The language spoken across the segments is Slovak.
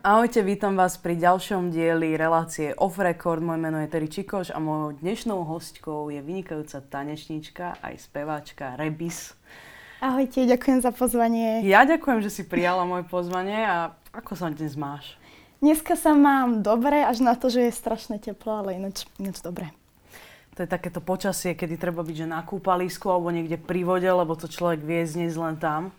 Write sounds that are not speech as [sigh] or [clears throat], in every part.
Ahojte, vítam vás pri ďalšom dieli relácie Off Record. Moje meno je Terry Čikoš a mojou dnešnou hostkou je vynikajúca tanečníčka aj speváčka Rebis. Ahojte, ďakujem za pozvanie. Ja ďakujem, že si prijala moje pozvanie a ako sa dnes máš? Dneska sa mám dobre, až na to, že je strašne teplo, ale ináč, ináč dobre. To je takéto počasie, kedy treba byť že na kúpalisku alebo niekde pri vode, lebo to človek vie znieť len tam.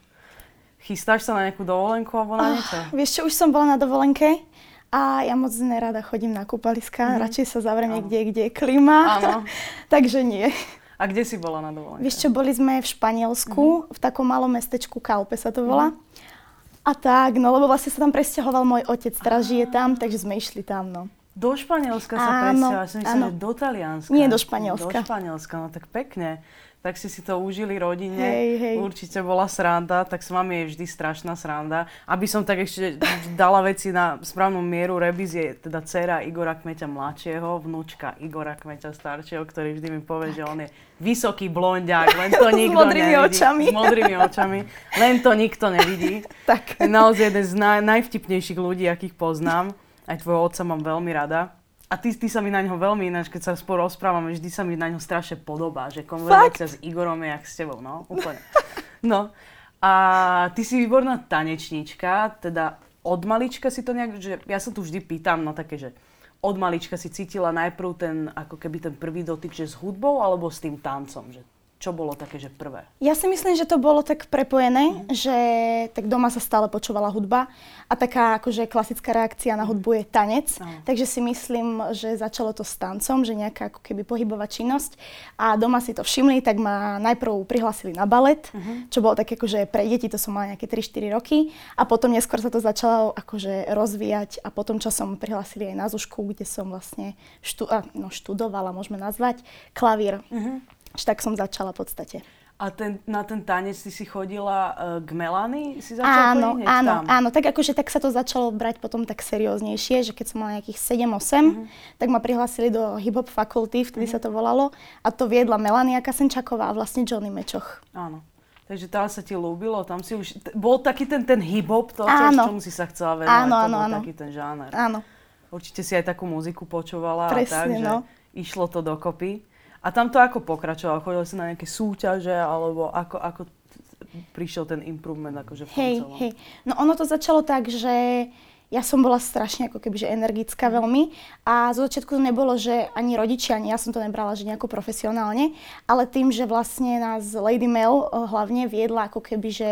Chystáš sa na nejakú dovolenku alebo na niečo? Oh, vieš čo, už som bola na dovolenke a ja moc nerada chodím na kúpaliska. Mm-hmm. Radšej sa zavriem niekde, kde je klima. [laughs] Takže nie. A kde si bola na dovolenke? Vieš čo, boli sme v Španielsku, mm-hmm. v takom malom mestečku Kalpe sa to volá. Mm-hmm. A tak, no lebo vlastne sa tam presťahoval môj otec, teraz žije tam, takže sme išli tam, no. Do Španielska sa presťahoval, som myslím, že do Talianska. Nie, do Španielska. Do Španielska, no tak pekne tak si si to užili rodine. Hej, hej. Určite bola sranda, tak s vami je vždy strašná sranda. Aby som tak ešte dala veci na správnu mieru, Rebis je teda dcera Igora Kmeťa mladšieho, vnúčka Igora Kmeťa staršieho, ktorý vždy mi povie, že on je vysoký blondiak, len to [laughs] nikto S modrými nevidí. očami. S modrými očami. Len to nikto nevidí. [laughs] tak. Je naozaj jeden z naj, najvtipnejších ľudí, akých poznám. Aj tvojho otca mám veľmi rada. A ty, ty sa mi na ňo veľmi ináč, keď sa spolu rozprávame, vždy sa mi na ňo strašne podobá, že konverzácia s Igorom je jak s tebou, no, úplne. [laughs] No. A ty si výborná tanečníčka, teda od malička si to nejak, že ja sa tu vždy pýtam, no také, že od malička si cítila najprv ten, ako keby ten prvý dotyk, že s hudbou alebo s tým tancom, že čo bolo také, že prvé? Ja si myslím, že to bolo tak prepojené, mm. že tak doma sa stále počúvala hudba a taká akože klasická reakcia na hudbu je tanec. Mm. Takže si myslím, že začalo to s tancom, že nejaká ako keby pohybová činnosť a doma si to všimli, tak ma najprv prihlasili na balet, mm-hmm. čo bolo také akože pre deti, to som mala nejaké 3-4 roky a potom neskôr sa to začalo akože rozvíjať a potom čo som prihlasili aj na Zušku, kde som vlastne štú, no, študovala, môžeme nazvať, klavír. Mm-hmm až tak som začala v podstate. A ten, na ten tanec ty si chodila uh, k Melany? Si začala áno, áno, tam? áno. Tak akože tak sa to začalo brať potom tak serióznejšie, že keď som mala nejakých 7-8, mm-hmm. tak ma prihlásili do hip-hop fakulty, vtedy mm-hmm. sa to volalo. A to viedla Melania Kasenčaková a vlastne Johnny Mečoch. Áno. Takže tam sa ti ľúbilo, tam si už... T- bol taký ten, ten hip-hop, to, čo, čomu si sa chcela venovať, áno, to áno, bol áno. taký ten žáner. Áno. Určite si aj takú muziku počúvala Presne, a tak, že no. išlo to dokopy. A tam to ako pokračovalo? Chodil si na nejaké súťaže, alebo ako, ako prišiel ten improvement akože v hej, celom? Hej, no ono to začalo tak, že ja som bola strašne ako keby, že energická veľmi a zo začiatku to nebolo, že ani rodičia, ani ja som to nebrala, že nejako profesionálne, ale tým, že vlastne nás Lady Mel eh, hlavne viedla ako keby, že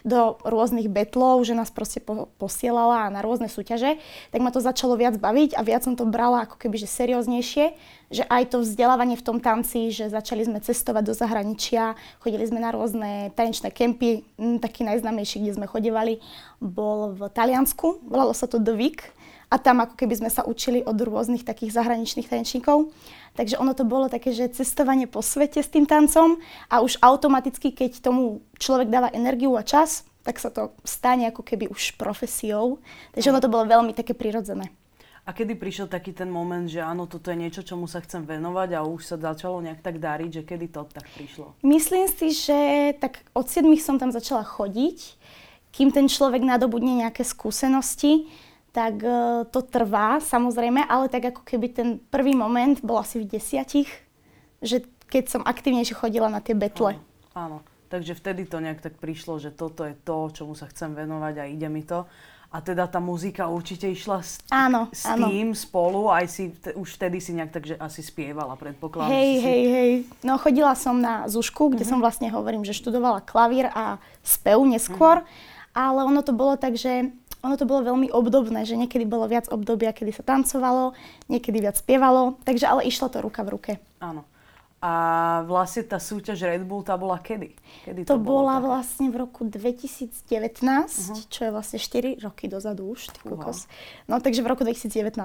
do rôznych betlov, že nás proste po, posielala na rôzne súťaže, tak ma to začalo viac baviť a viac som to brala ako keby, že serióznejšie, že aj to vzdelávanie v tom tanci, že začali sme cestovať do zahraničia, chodili sme na rôzne tanečné kempy, taký najznámejší, kde sme chodevali, bol v Taliansku, volalo sa to The a tam ako keby sme sa učili od rôznych takých zahraničných tanečníkov. Takže ono to bolo také, že cestovanie po svete s tým tancom a už automaticky, keď tomu človek dáva energiu a čas, tak sa to stane ako keby už profesiou. Takže ono to bolo veľmi také prirodzené. A kedy prišiel taký ten moment, že áno, toto je niečo, čomu sa chcem venovať a už sa začalo nejak tak dariť, že kedy to tak prišlo? Myslím si, že tak od 7 som tam začala chodiť kým ten človek nadobudne nejaké skúsenosti, tak uh, to trvá samozrejme, ale tak ako keby ten prvý moment bol asi v desiatich, že keď som aktívnejšie chodila na tie betle. Áno, áno. takže vtedy to nejak tak prišlo, že toto je to, čomu sa chcem venovať a ide mi to. A teda tá muzika určite išla s, áno, s áno. tým spolu, aj si, t- už vtedy si nejak takže asi spievala, predpokladám. Hej, si... hej, hej. No chodila som na Zušku, kde uh-huh. som vlastne hovorím, že študovala klavír a spev neskôr. Uh-huh ale ono to bolo tak, že ono to bolo veľmi obdobné, že niekedy bolo viac obdobia, kedy sa tancovalo, niekedy viac spievalo, takže ale išlo to ruka v ruke. Áno. A vlastne tá súťaž Red Bull, tá bola kedy? kedy to, to bola také? vlastne v roku 2019, uh-huh. čo je vlastne 4 roky dozadu už, ty kokos. No takže v roku 2019.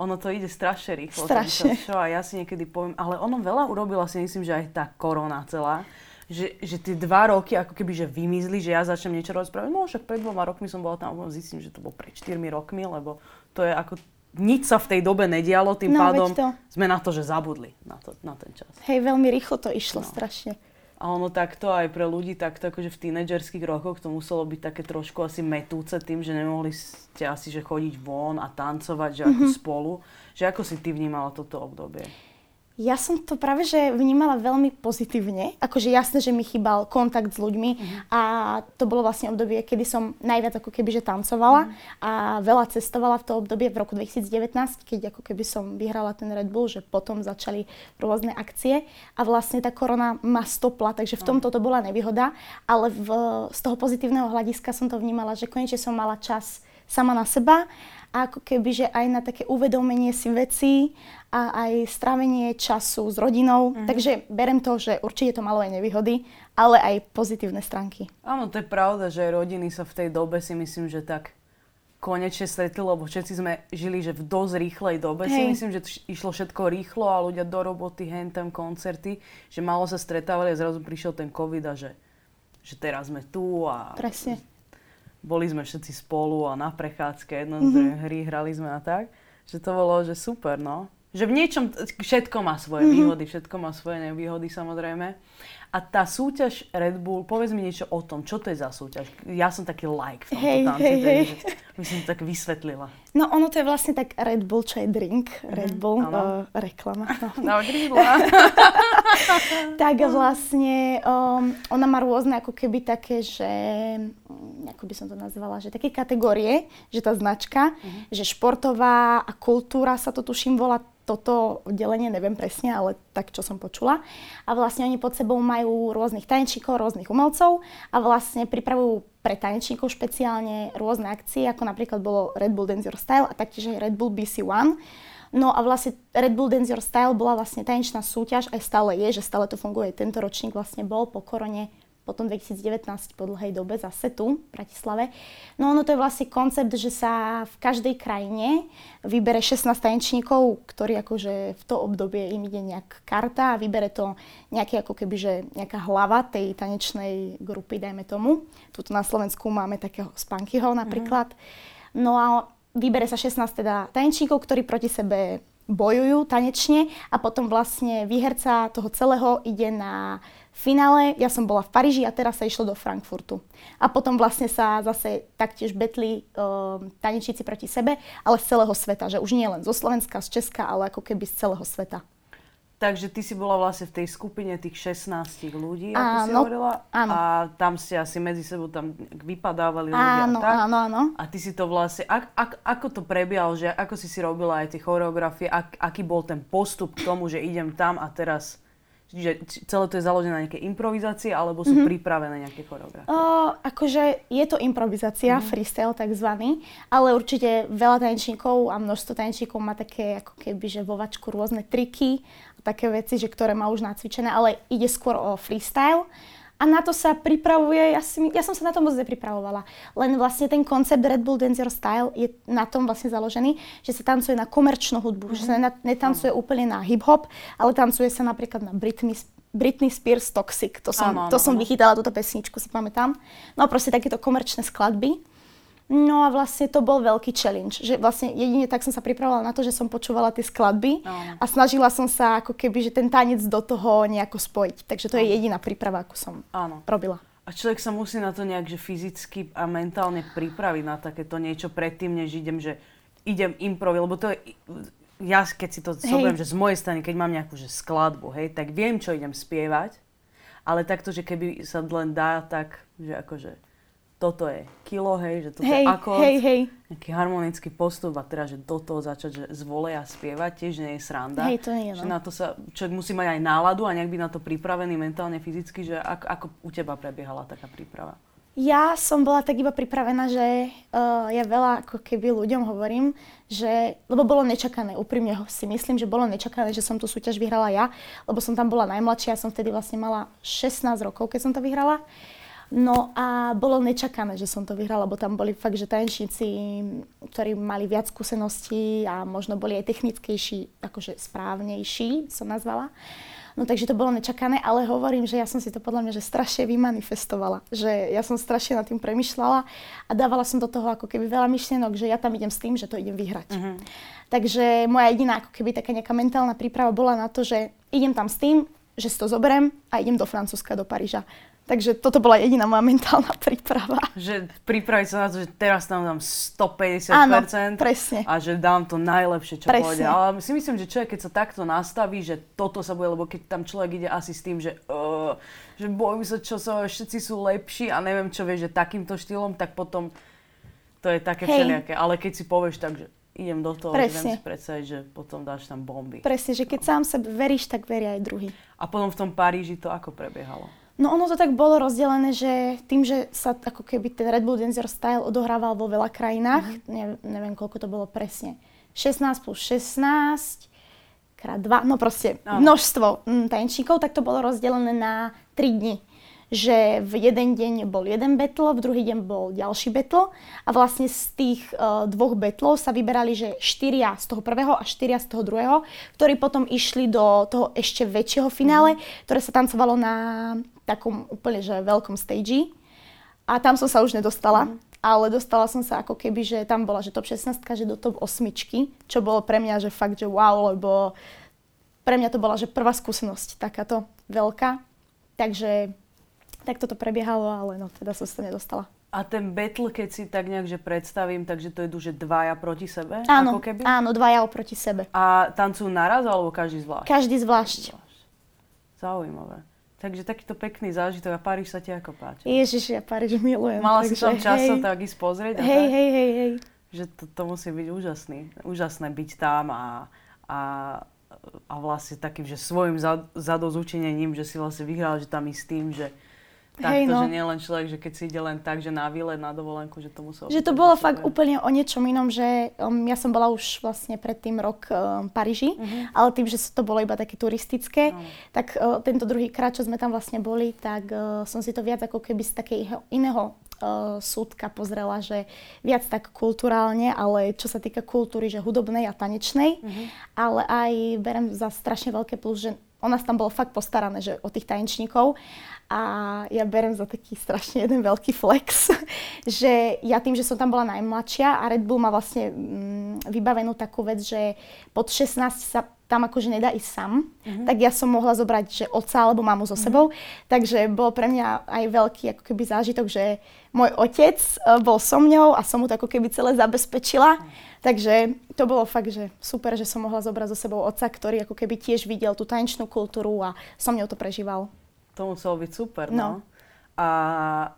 Ono to ide strašne rýchlo. Strašne. Čo, a ja si niekedy poviem, ale ono veľa urobila si myslím, že aj tá korona celá že, že tie dva roky ako keby že vymizli, že ja začnem niečo rozprávať. No však pred dvoma rokmi som bola tam zistím, že to bolo pred 4 rokmi, lebo to je ako nič sa v tej dobe nedialo, tým no, pádom to. sme na to, že zabudli na, to, na ten čas. Hej, veľmi rýchlo to išlo, no. strašne. A ono takto aj pre ľudí takto akože v tínedžerských rokoch to muselo byť také trošku asi metúce tým, že nemohli ste asi že chodiť von a tancovať, že ako mm-hmm. spolu. Že ako si ty vnímala toto obdobie? Ja som to práve že vnímala veľmi pozitívne. Akože jasné, že mi chýbal kontakt s ľuďmi uh-huh. a to bolo vlastne obdobie, kedy som najviac ako keby že tancovala uh-huh. a veľa cestovala v to obdobie v roku 2019, keď ako keby som vyhrala ten Red Bull, že potom začali rôzne akcie a vlastne tá korona ma stopla, takže v tomto to bola nevýhoda, ale v, z toho pozitívneho hľadiska som to vnímala, že konečne som mala čas sama na seba ako keby, že aj na také uvedomenie si veci a aj strávenie času s rodinou. Mm. Takže berem to, že určite to malo aj nevýhody, ale aj pozitívne stránky. Áno, to je pravda, že rodiny sa v tej dobe si myslím, že tak konečne stretli, lebo všetci sme žili že v dosť rýchlej dobe. Hej. Si myslím, že išlo všetko rýchlo a ľudia do roboty, hen tam koncerty, že malo sa stretávali a zrazu prišiel ten covid a že, že teraz sme tu a Presne boli sme všetci spolu a na prechádzke, jedno mm-hmm. hry hrali sme a tak. Že to bolo, že super, no. Že v niečom, všetko má svoje mm-hmm. výhody, všetko má svoje nevýhody samozrejme. A tá súťaž Red Bull, povedz mi niečo o tom, čo to je za súťaž? Ja som taký like v tomto hey, tanci, hey, hey. by som to tak vysvetlila. No ono to je vlastne tak Red Bull, čo je drink, mm-hmm. Red Bull, uh, reklama. No, [laughs] no [laughs] tak vlastne um, ona má rôzne ako keby také, že ako by som to nazvala, že také kategórie, že tá značka, mm-hmm. že športová a kultúra sa to tuším volá toto delenie neviem presne, ale tak, čo som počula. A vlastne oni pod sebou majú rôznych tanečníkov, rôznych umelcov a vlastne pripravujú pre tanečníkov špeciálne rôzne akcie, ako napríklad bolo Red Bull Dance Your Style a taktiež aj Red Bull BC One. No a vlastne Red Bull Dance Your Style bola vlastne tanečná súťaž, aj stále je, že stále to funguje. Tento ročník vlastne bol po korone potom 2019 po dlhej dobe zase tu, v Bratislave. No ono to je vlastne koncept, že sa v každej krajine vybere 16 tanečníkov, ktorí akože v to obdobie im ide nejak karta a vybere to nejaký ako keby, že nejaká hlava tej tanečnej grupy, dajme tomu. Tuto na Slovensku máme takého Spankyho napríklad. Mm. No a vybere sa 16 teda tanečníkov, ktorí proti sebe bojujú tanečne a potom vlastne výherca toho celého ide na finále ja som bola v Paríži a teraz sa išlo do Frankfurtu. A potom vlastne sa zase taktiež betli uh, tanečníci proti sebe, ale z celého sveta, že už nie len zo Slovenska, z Česka, ale ako keby z celého sveta. Takže ty si bola vlastne v tej skupine tých 16 ľudí, ako áno, si hovorila. Áno. A tam ste asi medzi sebou tam vypadávali ľudia. Áno, tak? áno, áno. A ty si to vlastne, ak, ak, ako to prebiehalo, že ako si si robila aj tie choreografie, ak, aký bol ten postup k tomu, že idem tam a teraz Čiže celé to je založené na nejaké improvizácie, alebo sú mm-hmm. pripravené nejaké choreografie? Uh, akože je to improvizácia, mm-hmm. freestyle takzvaný, ale určite veľa tanečníkov a množstvo tanečníkov má také ako keby, že vo vačku rôzne triky a také veci, že ktoré má už nacvičené, ale ide skôr o freestyle a na to sa pripravuje, ja, si, ja som sa na to moc nepripravovala. Len vlastne ten koncept Red Bull Dance Your Style je na tom vlastne založený, že sa tancuje na komerčnú hudbu, mm-hmm. že sa mhm. netancuje úplne na hip-hop, ale tancuje sa napríklad na Britney, Britney Spears Toxic. To som, áno, to som vychytala, túto pesničku si pamätám. No proste takéto komerčné skladby. No a vlastne to bol veľký challenge, že vlastne jedine tak som sa pripravovala na to, že som počúvala tie skladby no. a snažila som sa ako keby, že ten tanec do toho nejako spojiť. Takže to je jediná príprava, akú som Áno. robila. A človek sa musí na to nejak že fyzicky a mentálne pripraviť na takéto niečo predtým, než idem, že idem improvi, lebo to je, ja keď si to zoberiem, že z mojej strany, keď mám nejakú že skladbu, hej, tak viem, čo idem spievať, ale takto, že keby sa len dá, tak, že akože toto je kilo, hej, že toto hej, je akord, hej, hej. nejaký harmonický postup a teraz, že do toho začať že z a spievať, tiež nie je sranda. Hej, to nie je, no. Že na to sa človek musí mať aj náladu a nejak byť na to pripravený mentálne, fyzicky, že ako, ako u teba prebiehala taká príprava? Ja som bola tak iba pripravená, že uh, ja veľa ako keby ľuďom hovorím, že, lebo bolo nečakané, úprimne si myslím, že bolo nečakané, že som tú súťaž vyhrala ja, lebo som tam bola najmladšia, ja som vtedy vlastne mala 16 rokov, keď som to vyhrala. No a bolo nečakané, že som to vyhrala, lebo tam boli fakt, že tanečníci, ktorí mali viac skúseností a možno boli aj technickejší, akože správnejší, som nazvala. No takže to bolo nečakané, ale hovorím, že ja som si to podľa mňa že strašne vymanifestovala. Že ja som strašne nad tým premyšľala a dávala som do toho ako keby veľa myšlienok, že ja tam idem s tým, že to idem vyhrať. Uh-huh. Takže moja jediná ako keby taká nejaká mentálna príprava bola na to, že idem tam s tým, že si to zoberiem a idem do Francúzska, do Paríža. Takže toto bola jediná moja mentálna [laughs] príprava. Že pripraviť sa na to, že teraz tam dám 150% Áno, presne. a že dám to najlepšie, čo Presne. pôjde. Ale si myslím, že človek, keď sa takto nastaví, že toto sa bude, lebo keď tam človek ide asi s tým, že, uh, že bojím sa, čo sa, všetci sú lepší a neviem čo, vieš, že takýmto štýlom, tak potom to je také Hej. všelijaké. Ale keď si povieš tak, že idem do toho, že viem Presne. si predstaviť, že potom dáš tam bomby. Presne, že keď sám sebe veríš, tak veria aj druhý. A potom v tom Paríži to ako prebiehalo? No ono to tak bolo rozdelené, že tým, že sa ako keby ten Red Bull Dancer Style odohrával vo veľa krajinách, ne, neviem koľko to bolo presne, 16 plus 16 krát 2, no proste Áno. množstvo mm, tanečníkov, tak to bolo rozdelené na 3 dni. Že v jeden deň bol jeden battle, v druhý deň bol ďalší battle a vlastne z tých uh, dvoch battlov sa vyberali, že štyria z toho prvého a štyria z toho druhého, ktorí potom išli do toho ešte väčšieho finále, ktoré sa tancovalo na takom úplne že veľkom stage. A tam som sa už nedostala, ale dostala som sa ako keby, že tam bola, že top 16, že do top 8, čo bolo pre mňa, že fakt, že wow, lebo pre mňa to bola, že prvá skúsenosť takáto veľká. Takže tak toto prebiehalo, ale no teda som sa nedostala. A ten battle, keď si tak nejak že predstavím, takže to idú, že dvaja proti sebe? Áno, ako keby? áno, dvaja oproti sebe. A tancujú naraz, alebo každý zvlášť? Každý zvlášť. Zaujímavé. Takže takýto pekný zážitok a Paríž sa ti ako páči? Ježiš, ja Paríž milujem. Mala si takže tam čas hej, tak ísť pozrieť? a Hej, tak? hej, hej, hej. Že to, to musí byť úžasný. Úžasné byť tam a, a, a vlastne takým, že svojim za- zadozučinením, že si vlastne vyhral, že tam i s tým, že takto, Hej, no. že nie len človek, že keď si ide len tak, že na výlet, na dovolenku, že to muselo Že to bolo super. fakt úplne o niečom inom, že um, ja som bola už vlastne predtým rok um, Paríži, ale tým, že to bolo iba také turistické, Áno. tak uh, tento druhý krát, čo sme tam vlastne boli, tak uh, som si to viac ako keby z takého iného uh, súdka pozrela, že viac tak kulturálne, ale čo sa týka kultúry, že hudobnej a tanečnej, ale aj berem za strašne veľké plus, že o nás tam bolo fakt postarané, že o tých tanečníkov a ja berem za taký strašne jeden veľký flex, [laughs] že ja tým, že som tam bola najmladšia a Red Bull má vlastne mm, vybavenú takú vec, že pod 16 sa tam akože nedá ísť sám, tak ja som mohla zobrať, že otca alebo mamu so sebou. Takže bolo pre mňa aj veľký ako keby zážitok, že môj otec e, bol so mňou a som mu to ako keby celé zabezpečila. Takže to bolo fakt, že super, že som mohla zobrať so sebou otca, ktorý ako keby tiež videl tú tanečnú kultúru a so mňou to prežíval. To muselo byť super, No. no. A,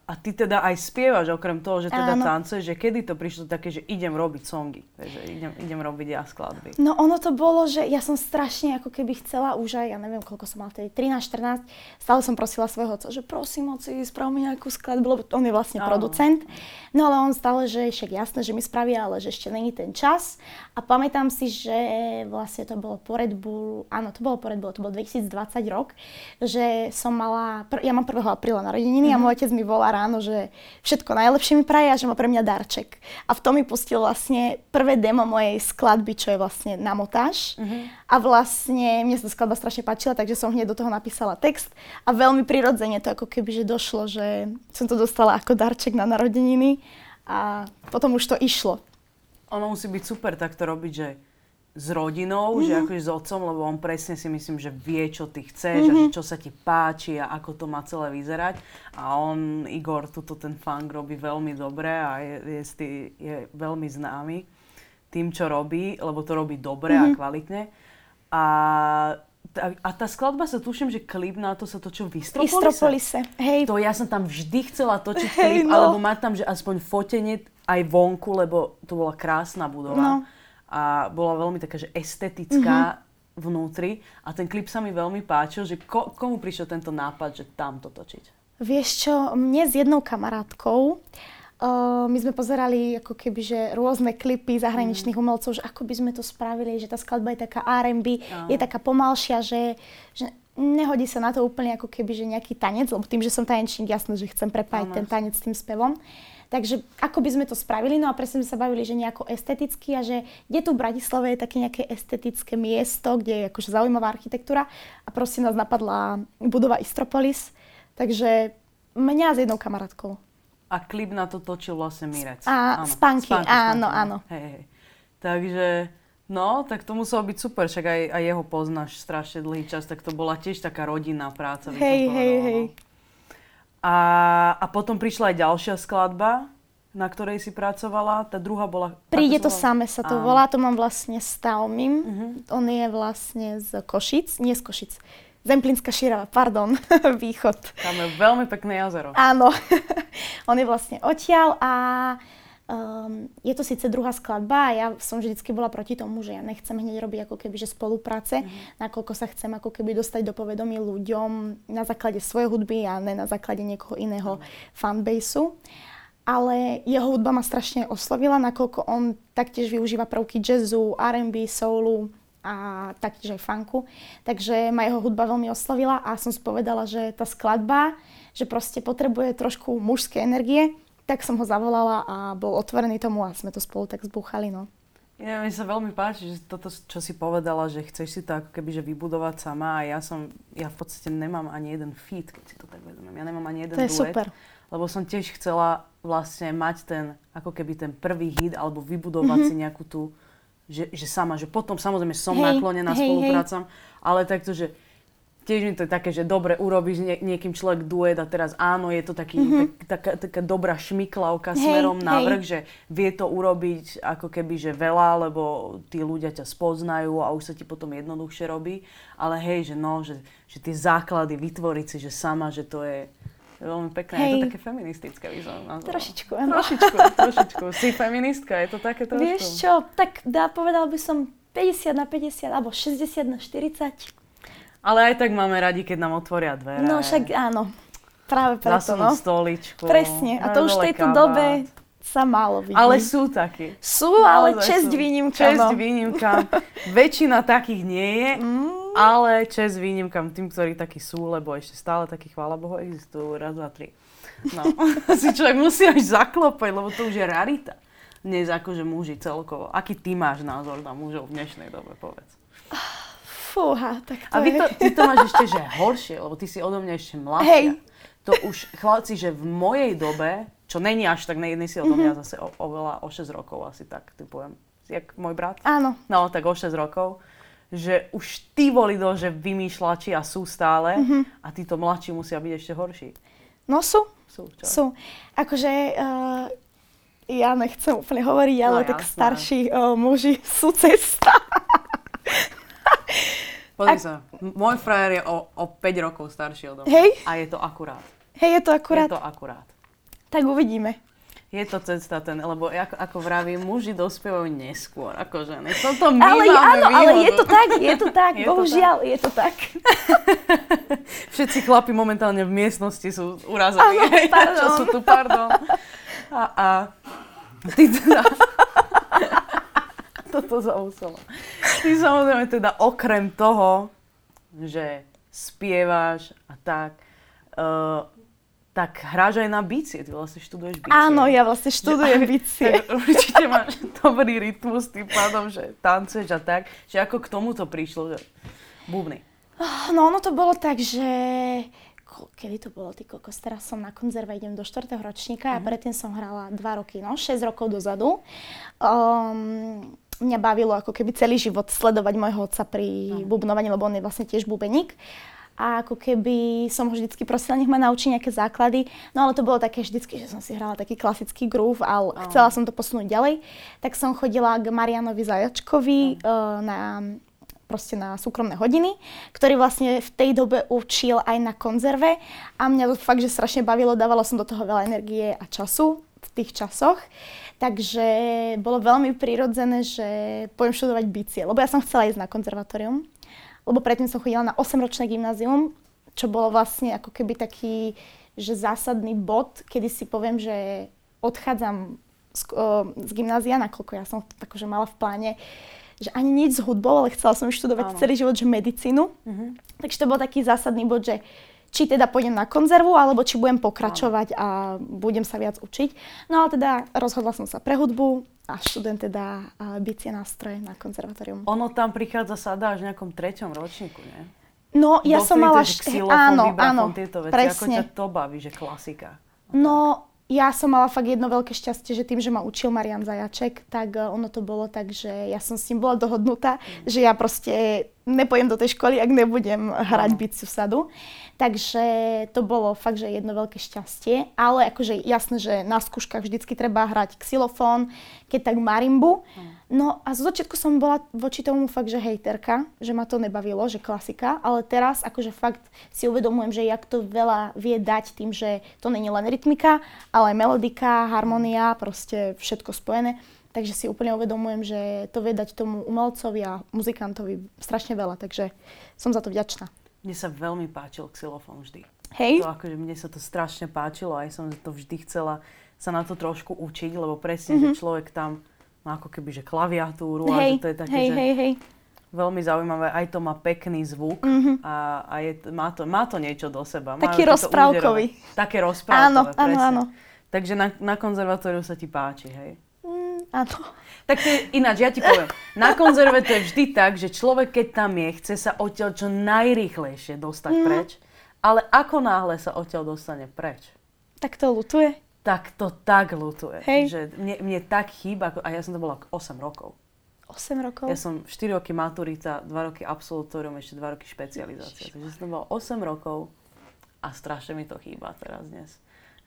a ty teda aj spievaš, okrem toho, že teda Áno. tancuješ, že kedy to prišlo také, že idem robiť songy, že idem, idem robiť ja skladby. No ono to bolo, že ja som strašne ako keby chcela už aj, ja neviem koľko som mala vtedy, 13-14, stále som prosila svojho otca, že prosím oci, sprav mi nejakú skladbu, lebo on je vlastne Áno. producent. No ale on stále, že však jasné, že mi spraví, ale že ešte není ten čas. A pamätám si, že vlastne to bolo po Red Bull, áno, to bolo po Red Bull, to bol 2020 rok, že som mala, pr- ja mám 1. apríla narodeniny a môj otec mi volá ráno, že všetko najlepšie mi praje a že má pre mňa darček. A v tom mi pustil vlastne prvé demo mojej skladby, čo je vlastne na motáž. A vlastne mne sa tá skladba strašne páčila, takže som hneď do toho napísala text a veľmi prirodzene to ako keby, že došlo, že som to dostala ako darček na narodeniny a potom už to išlo. Ono musí byť super takto robiť, že s rodinou, mm-hmm. že akože s otcom, lebo on presne si myslím, že vie, čo ty chceš mm-hmm. a že čo sa ti páči a ako to má celé vyzerať. A on, Igor, tuto ten funk robí veľmi dobre a je, je, je veľmi známy tým, čo robí, lebo to robí dobre mm-hmm. a kvalitne. A, a tá skladba sa tuším, že klip na to sa točil v Istropolise. Istropolise. Hej, To ja som tam vždy chcela točiť klip, no. alebo mať tam, že aspoň fotenie aj vonku, lebo to bola krásna budova. No. A bola veľmi taká, že estetická Mhm. vnútri. A ten klip sa mi veľmi páčil, že ko, komu prišiel tento nápad, že tam to točiť? Vieš čo, mne s jednou kamarátkou, uh, my sme pozerali ako keby, že rôzne klipy zahraničných umelcov, že ako by sme to spravili, že tá skladba je taká R&B, Áno. je taká pomalšia, že, že nehodí sa na to úplne ako keby, že nejaký tanec, lebo tým, že som tanečník, jasné, že chcem prepájať Áno. ten tanec s tým spevom. Takže ako by sme to spravili, no a presne sme sa bavili, že nejako esteticky a že kde tu v Bratislave je také nejaké estetické miesto, kde je akože zaujímavá architektúra a proste nás napadla budova Istropolis, takže mňa s jednou kamarátkou. A klip na to točil vlastne Mirec. A Spanky, áno, áno. Hej, hej. Takže, No, tak to muselo byť super, však aj, aj jeho poznáš strašne dlhý čas, tak to bola tiež taká rodinná práca. Hej, hej, povedala, hej. no. A, a potom prišla aj ďalšia skladba, na ktorej si pracovala. Tá druhá bola... Príde to same sa to Áno. volá, to mám vlastne s Taomim. Mhm. On je vlastne z Košic, nie z Košic, Zemplínska Šírava, pardon, [laughs] východ. Tam je veľmi pekné jazero. Áno, [laughs] on je vlastne odtiaľ a um, je to síce druhá skladba a ja som vždycky bola proti tomu, že ja nechcem hneď robiť ako keby že spolupráce, nakoľko sa chcem ako keby dostať do povedomí ľuďom na základe svojej hudby a ne na základe niekoho iného fanbaseu. Ale jeho hudba ma strašne oslovila, nakoľko on taktiež využíva prvky jazzu, R&B, soulu a taktiež aj funku. Takže ma jeho hudba veľmi oslovila a som si povedala, že tá skladba, že proste potrebuje trošku mužskej energie, tak som ho zavolala a bol otvorený tomu a sme to spolu tak zbúchali. No. Ja, mi sa veľmi páči, že toto, čo si povedala, že chceš si to ako keby že vybudovať sama a ja som, ja v podstate nemám ani jeden feat, keď si to tak vezmem. Ja nemám ani jeden To je duet, super. lebo som tiež chcela vlastne mať ten, ako keby ten prvý hit, alebo vybudovať Mhm. si nejakú tú, že, že sama, že potom samozrejme som Hej, naklonená hej, hej. spoluprácam, ale takto, že tiež mi to je také, že dobre, urobíš nie, niekým človek duet a teraz áno, je to taký, tak, taká, taká dobrá šmiklavka. Hej, smerom na hej. vrch, že vie to urobiť ako keby, že veľa, lebo tí ľudia ťa spoznajú a už sa ti potom jednoduchšie robí. Ale hej, že no, že, že tie základy vytvoriť si, že sama, že to je veľmi pekné. Je to Hej. také feministické, by som nazvala. Trošičku, áno. Trošičku, trošičku. Si feministka, je to také trošku. Vieš čo, tak dá, povedal by som 50 na 50 alebo 60 na 40. Ale aj tak máme radi, keď nám otvoria dvere. No však áno, práve preto, no. stoličku. Presne, a to už v tejto kabát. dobe sa málo vidí. Ale sú takí. Sú, ale Naozaj čest sú. výnimka, Česť no. výnimkam. [laughs] Väčšina takých nie je, Mm. ale čest výnimkam tým, ktorí takí sú, lebo ešte stále takí, chvála Bohu, existujú. Raz, dva, tri. No, [laughs] [laughs] si človek musí až zaklopať, lebo to už je rarita. Dnes akože muži celkovo. Aký ty máš názor na mužov v dnešnej dobe, povedz. [sighs] Fúha, tak to A vy je... to, ty to máš ešte, že horšie, lebo ty si odo mňa ešte mladšia. Hej. To už, chlapci, že v mojej dobe, čo není až tak, nej, si odo Mhm. mňa zase o, oveľa, o 6 rokov asi tak, typujem. Jak môj brat? Áno, No, tak o 6 rokov. Že už tí boli do, že vymýšľači a sú stále Mhm. a títo mladší musia byť ešte horší. no sú, Sú, čo? sú. Akože uh, ja nechcem úplne hovoriť, ale No, tak starší uh, muži sú cesta. Pozri sa, m- môj frajer je o, o 5 rokov starší odo mňa. Hej. A je to akurát. Hej, je to akurát. Je to akurát. Tak uvidíme. Je to cesta ten, lebo ako, ako vravím, muži dospievajú neskôr ako ženy. Toto my Ale máme áno, ale výhodu. je to tak, je to [laughs] tak, Je to bohužiaľ, je to tak. [laughs] Všetci chlapi momentálne v miestnosti sú urazení. Áno, pardon. Čo sú tu, pardon. A, a ty teda... [laughs] Toto zausalo. Ty samozrejme teda okrem toho, že spievaš a tak, uh, tak hráš aj na bicie. Ty vlastne študuješ bicie. Áno, ja vlastne študujem bicie. [laughs] Tak určite máš dobrý rytmus tým pádom, že tancuješ a tak. Že ako k tomuto prišlo, že bubny. No ono to bolo tak, že kedy to bolo, ty kokos, teraz som na konzerve, idem do 4. ročníka a predtým som hrala 2 roky, no 6 rokov dozadu. Um, mňa bavilo ako keby celý život sledovať môjho otca pri bubnovaní, lebo on je vlastne tiež bubeník. A ako keby som ho vždycky prosila, nech ma naučí nejaké základy. No ale to bolo také vždycky, že som si hrala taký klasický groove, ale chcela som to posunúť ďalej. Tak som chodila k Marianovi Zajačkovi uh, na proste na súkromné hodiny, ktorý vlastne v tej dobe učil aj na konzerve a mňa to fakt, že strašne bavilo, dávala som do toho veľa energie a času v tých časoch. Takže bolo veľmi prirodzené, že pôjdem študovať bicie, lebo ja som chcela ísť na konzervatórium, lebo predtým som chodila na 8-ročné gymnázium, čo bolo vlastne ako keby taký, že zásadný bod, kedy si poviem, že odchádzam z, o, z gymnázia, nakoľko ja som to akože mala v pláne, že ani nič s hudbou, ale chcela som študovať Áno. celý život, že medicínu. Mhm. Takže to bol taký zásadný bod, že či teda pôjdem na konzervu, alebo či budem pokračovať a budem sa viac učiť. No ale teda rozhodla som sa pre hudbu a študujem teda bicie nástroje na konzervatórium. Ono tam prichádza sa dá až v nejakom treťom ročníku, nie? No, ja som Dovtedy mala... št- áno, áno, tieto veci. Ako presne. ťa to baví, že klasika. No, Ja som mala fakt jedno veľké šťastie, že tým, že ma učil Marian Zajaček, tak uh, ono to bolo tak, že ja som s ním bola dohodnutá, mm. že ja proste nepojem do tej školy, ak nebudem hrať biciu v sadu. Takže to bolo fakt, že jedno veľké šťastie. Ale akože jasné, že na skúškach vždycky treba hrať xylofón, keď tak marimbu. No a zo začiatku som bola voči tomu fakt, že hejterka, že ma to nebavilo, že klasika, ale teraz akože fakt si uvedomujem, že jak to veľa vie dať tým, že to není len rytmika, ale aj melodika, harmonia, proste všetko spojené. Takže si úplne uvedomujem, že to vie dať tomu umelcovi a muzikantovi strašne veľa, takže som za to vďačná. Mne sa veľmi páčil xylofón vždy. Hej. To akože mne sa to strašne páčilo, aj som to vždy chcela sa na to trošku učiť, lebo presne, mm-hmm. že človek tam má ako keby, že klaviatúru hej, a že to je také, hej, že hej, hej. veľmi zaujímavé. Aj to má pekný zvuk mm-hmm. a, a je, má, to, má to niečo do seba. Taký rozprávkový. Také rozprávkové, Áno, áno, áno. Takže na, na konzervatóriu sa ti páči, hej? Áno. Tak to je, ináč, ja ti poviem, na konzerve to je vždy tak, že človek, keď tam je, chce sa odtiaľ čo najrýchlejšie dostať mm. preč, ale ako náhle sa odtiaľ dostane preč? Tak to lutuje tak to tak lutuje. Hej. Že mne, mne tak chýba, a ja som to bola 8 rokov. 8 rokov? Ja som 4 roky maturita, 2 roky absolutórium, ešte 2 roky špecializácia. Takže som to bola 8 rokov a strašne mi to chýba teraz dnes.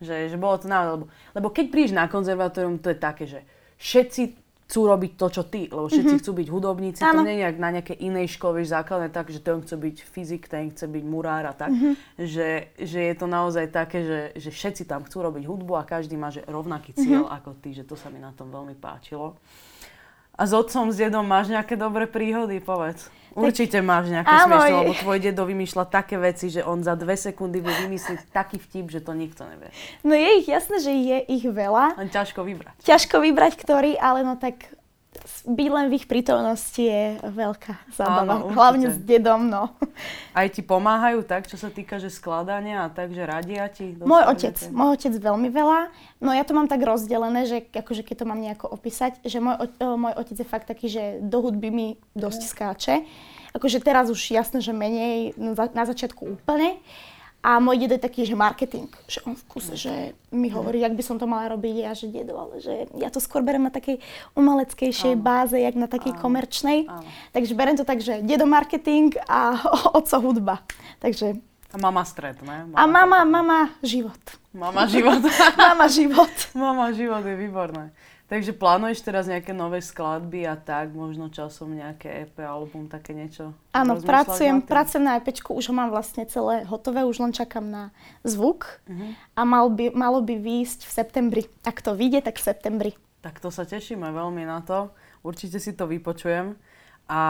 Že, že bolo to naozaj, lebo, lebo keď prídeš na konzervatórium, to je také, že všetci chcú robiť to, čo ty, lebo všetci mm-hmm. chcú byť hudobníci, ano. to nie je na nejakej inej škole, vieš, základné tak, že ten chce byť fyzik, ten chce byť murár a tak, mm-hmm. že, že je to naozaj také, že, že všetci tam chcú robiť hudbu a každý má že rovnaký cieľ mm-hmm. ako ty, že to sa mi na tom veľmi páčilo. A s otcom, s dedom máš nejaké dobré príhody, povedz. Určite máš nejaké áno, smiešne, lebo tvoj dedo vymýšľa také veci, že on za dve sekundy vie vymyslieť taký vtip, že to nikto nevie. No je ich jasné, že je ich veľa. Len ťažko vybrať. Ťažko vybrať, ktorý, ale no tak byť len v ich prítomnosti je veľká zábava. Áno, Hlavne s dedom, no. [laughs] Aj ti pomáhajú tak, čo sa týka, že skladania a tak, že radia ti? Môj otec, môj otec veľmi veľa. No ja to mám tak rozdelené, že akože keď to mám nejako opísať, že môj, môj otec je fakt taký, že do hudby mi dosť skáče. Akože teraz už jasné, že menej, na začiatku úplne. A môj dedo je taký, že marketing, že on v kuse, že mi hovorí, jak by som to mala robiť, ja že dedo, ale že ja to skôr berem na takej umeleckejšej Áno. báze, jak na takej Áno. komerčnej. Áno. Takže berem to tak, že dedo marketing a [laughs] oco hudba. Takže a mama stred, ne? Mama a mama, mama život. Mama život. [laughs] mama život. mama život je výborné. Takže plánuješ teraz nejaké nové skladby a tak, možno časom nejaké EP album, také niečo? Áno, pracujem, pracujem na EP, už ho mám vlastne celé hotové, už len čakám na zvuk uh-huh. a mal by, malo by výjsť v septembri. Ak to vyjde, tak v septembri. Tak to sa tešíme veľmi na to. Určite si to vypočujem. A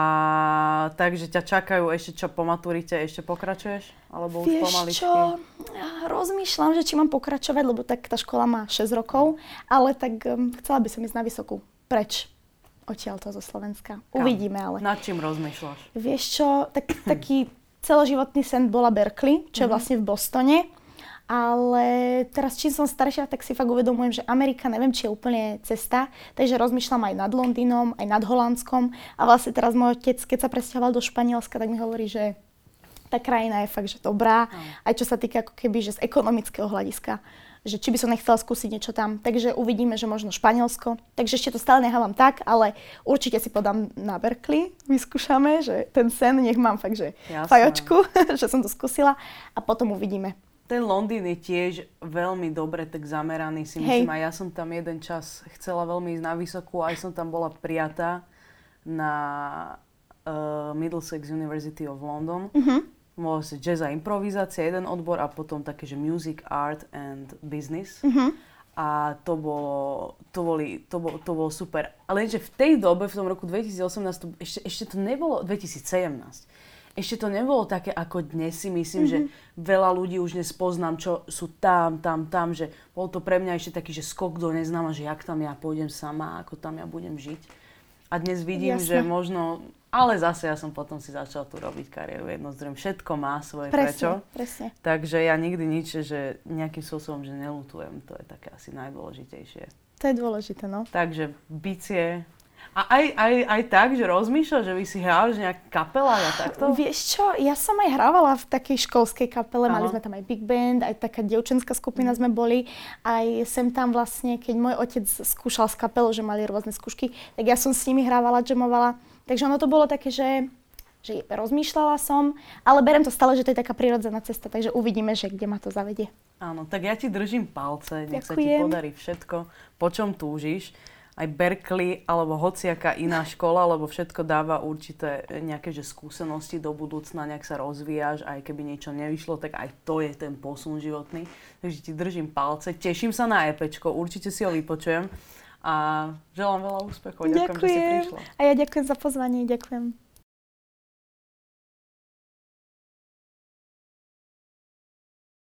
takže ťa čakajú ešte čo po maturite, ešte pokračuješ? Alebo už Vieš pomaličky? čo, ja rozmýšľam, že či mám pokračovať, lebo tak tá škola má 6 rokov, ale tak um, chcela by som ísť na vysokú preč odtiaľto zo Slovenska. Uvidíme ale. Nad čím rozmýšľaš? Vieš čo, tak, [clears throat] taký celoživotný sen bola Berkeley, čo je mhm. vlastne v Bostone. Ale teraz, čím som staršia, tak si fakt uvedomujem, že Amerika, neviem, či je úplne cesta, takže rozmýšľam aj nad Londýnom, aj nad Holandskom. A vlastne teraz môj otec, keď sa presťahoval do Španielska, tak mi hovorí, že tá krajina je fakt, že dobrá, aj čo sa týka ako keby, že z ekonomického hľadiska že či by som nechcela skúsiť niečo tam. Takže uvidíme, že možno Španielsko. Takže ešte to stále nechávam tak, ale určite si podám na Berkeley, vyskúšame, že ten sen nech mám fakt, že Jasne. fajočku, [laughs] že som to skúsila a potom uvidíme ten Londýn je tiež veľmi dobre tak zameraný, si myslím. Hej. A ja som tam jeden čas chcela veľmi ísť na vysokú, aj som tam bola prijatá na uh, Middlesex University of London. Uh-huh. Bolo si jazz a improvizácia, jeden odbor a potom také, že music, art and business. Uh-huh. A to bolo, to, boli, to, bolo, to bolo super. Ale lenže v tej dobe, v tom roku 2018, to, ešte, ešte to nebolo, 2017, ešte to nebolo také ako dnes si myslím, mm-hmm. že mhm. veľa ľudí už dnes poznám, čo sú tam, tam, tam, že bol to pre mňa ešte taký, že skok do neznáma, že jak tam ja pôjdem sama, ako tam ja budem žiť. A dnes vidím, Jasne. že možno, ale zase ja som potom si začala tu robiť kariéru jednozdrojom. Všetko má svoje presne, prečo. Presne. Takže ja nikdy nič, že nejakým spôsobom, že nelutujem. To je také asi najdôležitejšie. To je dôležité, no. Takže bicie, A aj, aj, aj tak, že rozmýšľaš, že by si hral, že nejak kapela a takto? Vieš čo, ja som aj hrávala v takej školskej kapele, Aha. mali sme tam aj big band, aj taká dievčenská skupina sme boli, aj sem tam vlastne, keď môj otec skúšal s kapelou, že mali rôzne skúšky, tak ja som s nimi hrávala, jamovala. Takže ono to bolo také, že že rozmýšľala som, ale berem to stále, že to je taká prirodzená cesta, takže uvidíme, že kde ma to zavedie. Áno, tak ja ti držím palce, nech sa ti Ďakujem. podarí všetko, po čom túžiš. Aj Berkeley alebo hociaká iná škola, lebo všetko dáva určité nejaké že skúsenosti do budúcna, nejak sa rozvíjaš, aj keby niečo nevyšlo, tak aj to je ten posun životný. Takže ti držím palce, teším sa na EPčko, určite si ho vypočujem a želám veľa úspechov. Ďakujem, že si prišla. A ja ďakujem za pozvanie, ďakujem.